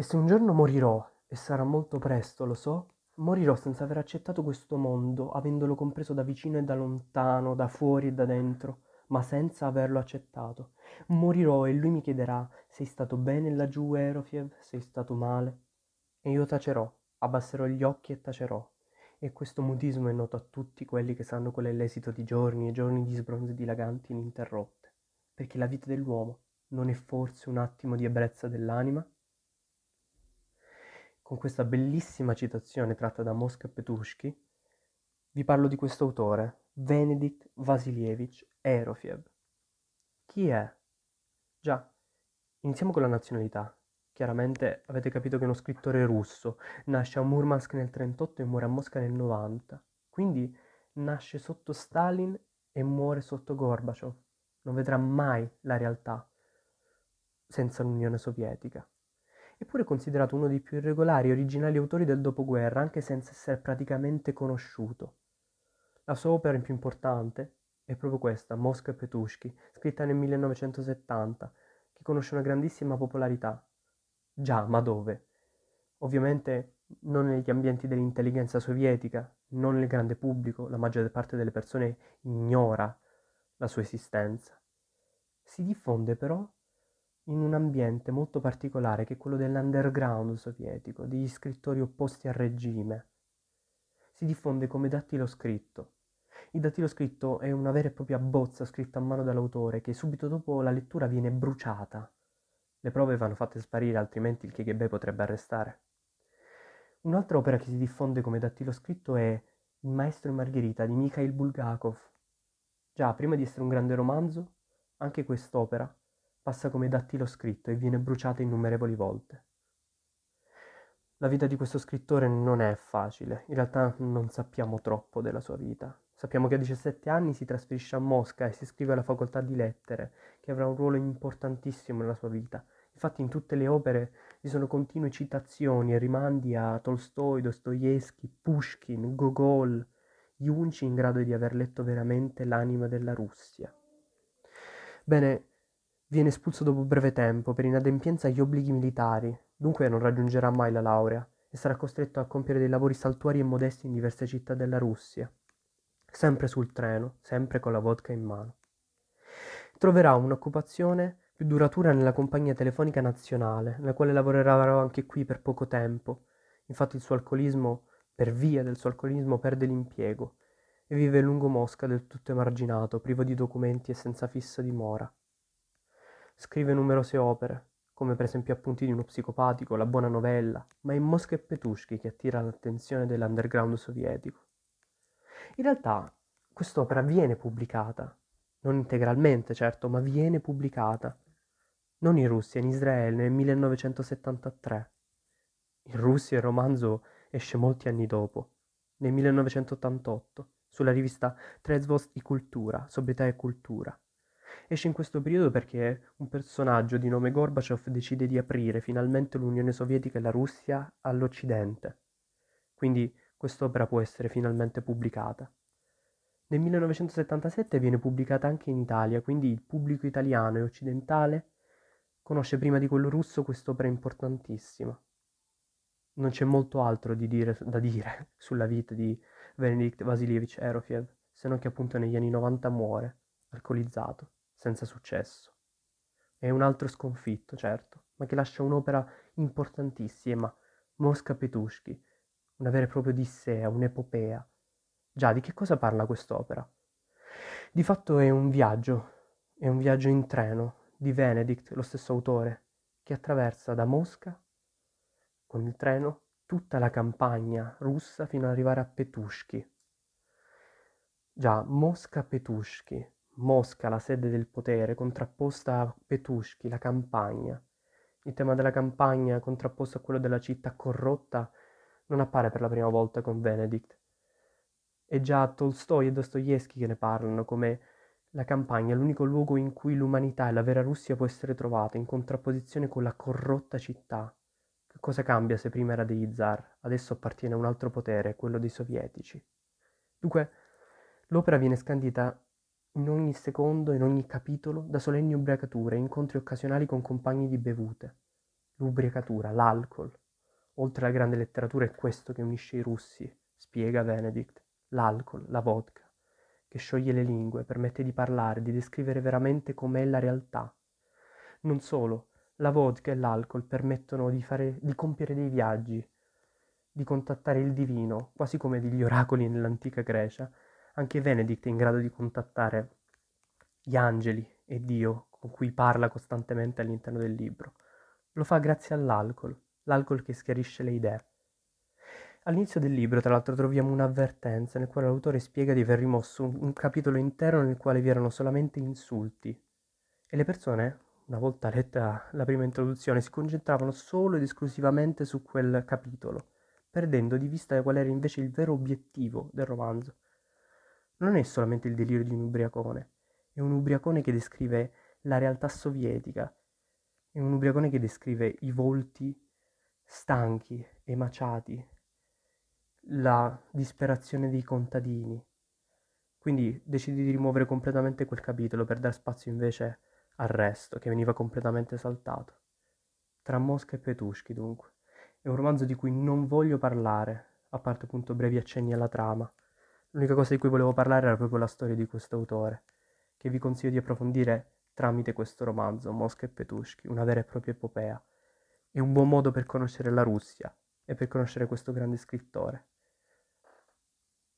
E se un giorno morirò, e sarà molto presto, lo so, morirò senza aver accettato questo mondo, avendolo compreso da vicino e da lontano, da fuori e da dentro, ma senza averlo accettato. Morirò e lui mi chiederà, sei stato bene laggiù, Erofiev, sei stato male? E io tacerò, abbasserò gli occhi e tacerò. E questo mutismo è noto a tutti quelli che sanno qual è l'esito di giorni e giorni di sbronze dilaganti ininterrotte, perché la vita dell'uomo non è forse un attimo di ebbrezza dell'anima? Con questa bellissima citazione tratta da Mosca Petushki, vi parlo di questo autore, Venedikt Vasilievich Erofiev. Chi è? Già, iniziamo con la nazionalità. Chiaramente avete capito che è uno scrittore russo, nasce a Murmansk nel 1938 e muore a Mosca nel 90. Quindi nasce sotto Stalin e muore sotto Gorbaciov. Non vedrà mai la realtà senza l'Unione Sovietica eppure considerato uno dei più irregolari e originali autori del dopoguerra, anche senza essere praticamente conosciuto. La sua opera più importante è proprio questa, Mosca Petushki, scritta nel 1970, che conosce una grandissima popolarità. Già, ma dove? Ovviamente non negli ambienti dell'intelligenza sovietica, non nel grande pubblico, la maggior parte delle persone ignora la sua esistenza. Si diffonde però in un ambiente molto particolare che è quello dell'underground sovietico, degli scrittori opposti al regime. Si diffonde come dattilo scritto. Il dattilo scritto è una vera e propria bozza scritta a mano dall'autore che subito dopo la lettura viene bruciata. Le prove vanno fatte sparire, altrimenti il KGB potrebbe arrestare. Un'altra opera che si diffonde come dattilo scritto è Il maestro e Margherita di Mikhail Bulgakov. Già, prima di essere un grande romanzo, anche quest'opera passa come dattilo scritto e viene bruciata innumerevoli volte. La vita di questo scrittore non è facile, in realtà non sappiamo troppo della sua vita. Sappiamo che a 17 anni si trasferisce a Mosca e si iscrive alla facoltà di lettere, che avrà un ruolo importantissimo nella sua vita. Infatti in tutte le opere vi sono continue citazioni e rimandi a Tolstoi, Dostoevsky, Pushkin, Gogol, gli unici in grado di aver letto veramente l'anima della Russia. Bene, Viene espulso dopo breve tempo per inadempienza agli obblighi militari, dunque non raggiungerà mai la laurea e sarà costretto a compiere dei lavori saltuari e modesti in diverse città della Russia, sempre sul treno, sempre con la vodka in mano. Troverà un'occupazione più duratura nella compagnia telefonica nazionale, nella quale lavorerà anche qui per poco tempo. Infatti il suo alcolismo, per via del suo alcolismo, perde l'impiego e vive lungo Mosca del tutto emarginato, privo di documenti e senza fissa dimora. Scrive numerose opere, come per esempio Appunti di uno psicopatico, La buona novella, ma è Mosca e Petushki che attira l'attenzione dell'underground sovietico. In realtà quest'opera viene pubblicata, non integralmente certo, ma viene pubblicata, non in Russia, in Israele nel 1973. In Russia il romanzo esce molti anni dopo, nel 1988, sulla rivista Trezvost i Kultura, Sobrietà e Cultura, Esce in questo periodo perché un personaggio di nome Gorbaciov decide di aprire finalmente l'Unione Sovietica e la Russia all'Occidente. Quindi quest'opera può essere finalmente pubblicata. Nel 1977 viene pubblicata anche in Italia, quindi il pubblico italiano e occidentale conosce prima di quello russo quest'opera importantissima. Non c'è molto altro dire, da dire sulla vita di Venedikt Vasilievich Erofiev, se non che appunto negli anni 90 muore, alcolizzato senza successo. È un altro sconfitto, certo, ma che lascia un'opera importantissima, Mosca Petushki, una vera e propria odissea, un'epopea. Già, di che cosa parla quest'opera? Di fatto è un viaggio, è un viaggio in treno di Benedict, lo stesso autore, che attraversa da Mosca con il treno tutta la campagna russa fino ad arrivare a Petushki. Già, Mosca Petushki, Mosca, la sede del potere, contrapposta a Petushki, la campagna. Il tema della campagna contrapposto a quello della città corrotta non appare per la prima volta con Benedict. È già Tolstoi e Dostoevsky che ne parlano come la campagna l'unico luogo in cui l'umanità e la vera Russia può essere trovata in contrapposizione con la corrotta città. Che cosa cambia se prima era degli zar, adesso appartiene a un altro potere, quello dei sovietici? Dunque, l'opera viene scandita in ogni secondo, in ogni capitolo, da solenni ubriacature incontri occasionali con compagni di bevute. l'ubriacatura, l'alcol. Oltre alla grande letteratura è questo che unisce i russi, spiega Benedict, l'alcol, la vodka, che scioglie le lingue, permette di parlare, di descrivere veramente com'è la realtà. Non solo, la vodka e l'alcol permettono di, fare, di compiere dei viaggi, di contattare il divino, quasi come degli oracoli nell'antica Grecia. Anche Benedict è in grado di contattare gli angeli e Dio con cui parla costantemente all'interno del libro. Lo fa grazie all'alcol, l'alcol che schiarisce le idee. All'inizio del libro, tra l'altro, troviamo un'avvertenza nel quale l'autore spiega di aver rimosso un, un capitolo intero nel quale vi erano solamente insulti. E le persone, una volta letta la prima introduzione, si concentravano solo ed esclusivamente su quel capitolo, perdendo di vista qual era invece il vero obiettivo del romanzo. Non è solamente il delirio di un ubriacone, è un ubriacone che descrive la realtà sovietica, è un ubriacone che descrive i volti stanchi, emaciati, la disperazione dei contadini. Quindi decidi di rimuovere completamente quel capitolo per dar spazio invece al resto, che veniva completamente saltato. Tra Mosca e Petuschi, dunque. È un romanzo di cui non voglio parlare, a parte appunto brevi accenni alla trama. L'unica cosa di cui volevo parlare era proprio la storia di questo autore, che vi consiglio di approfondire tramite questo romanzo, Mosca e Petuschi, una vera e propria epopea. È un buon modo per conoscere la Russia e per conoscere questo grande scrittore.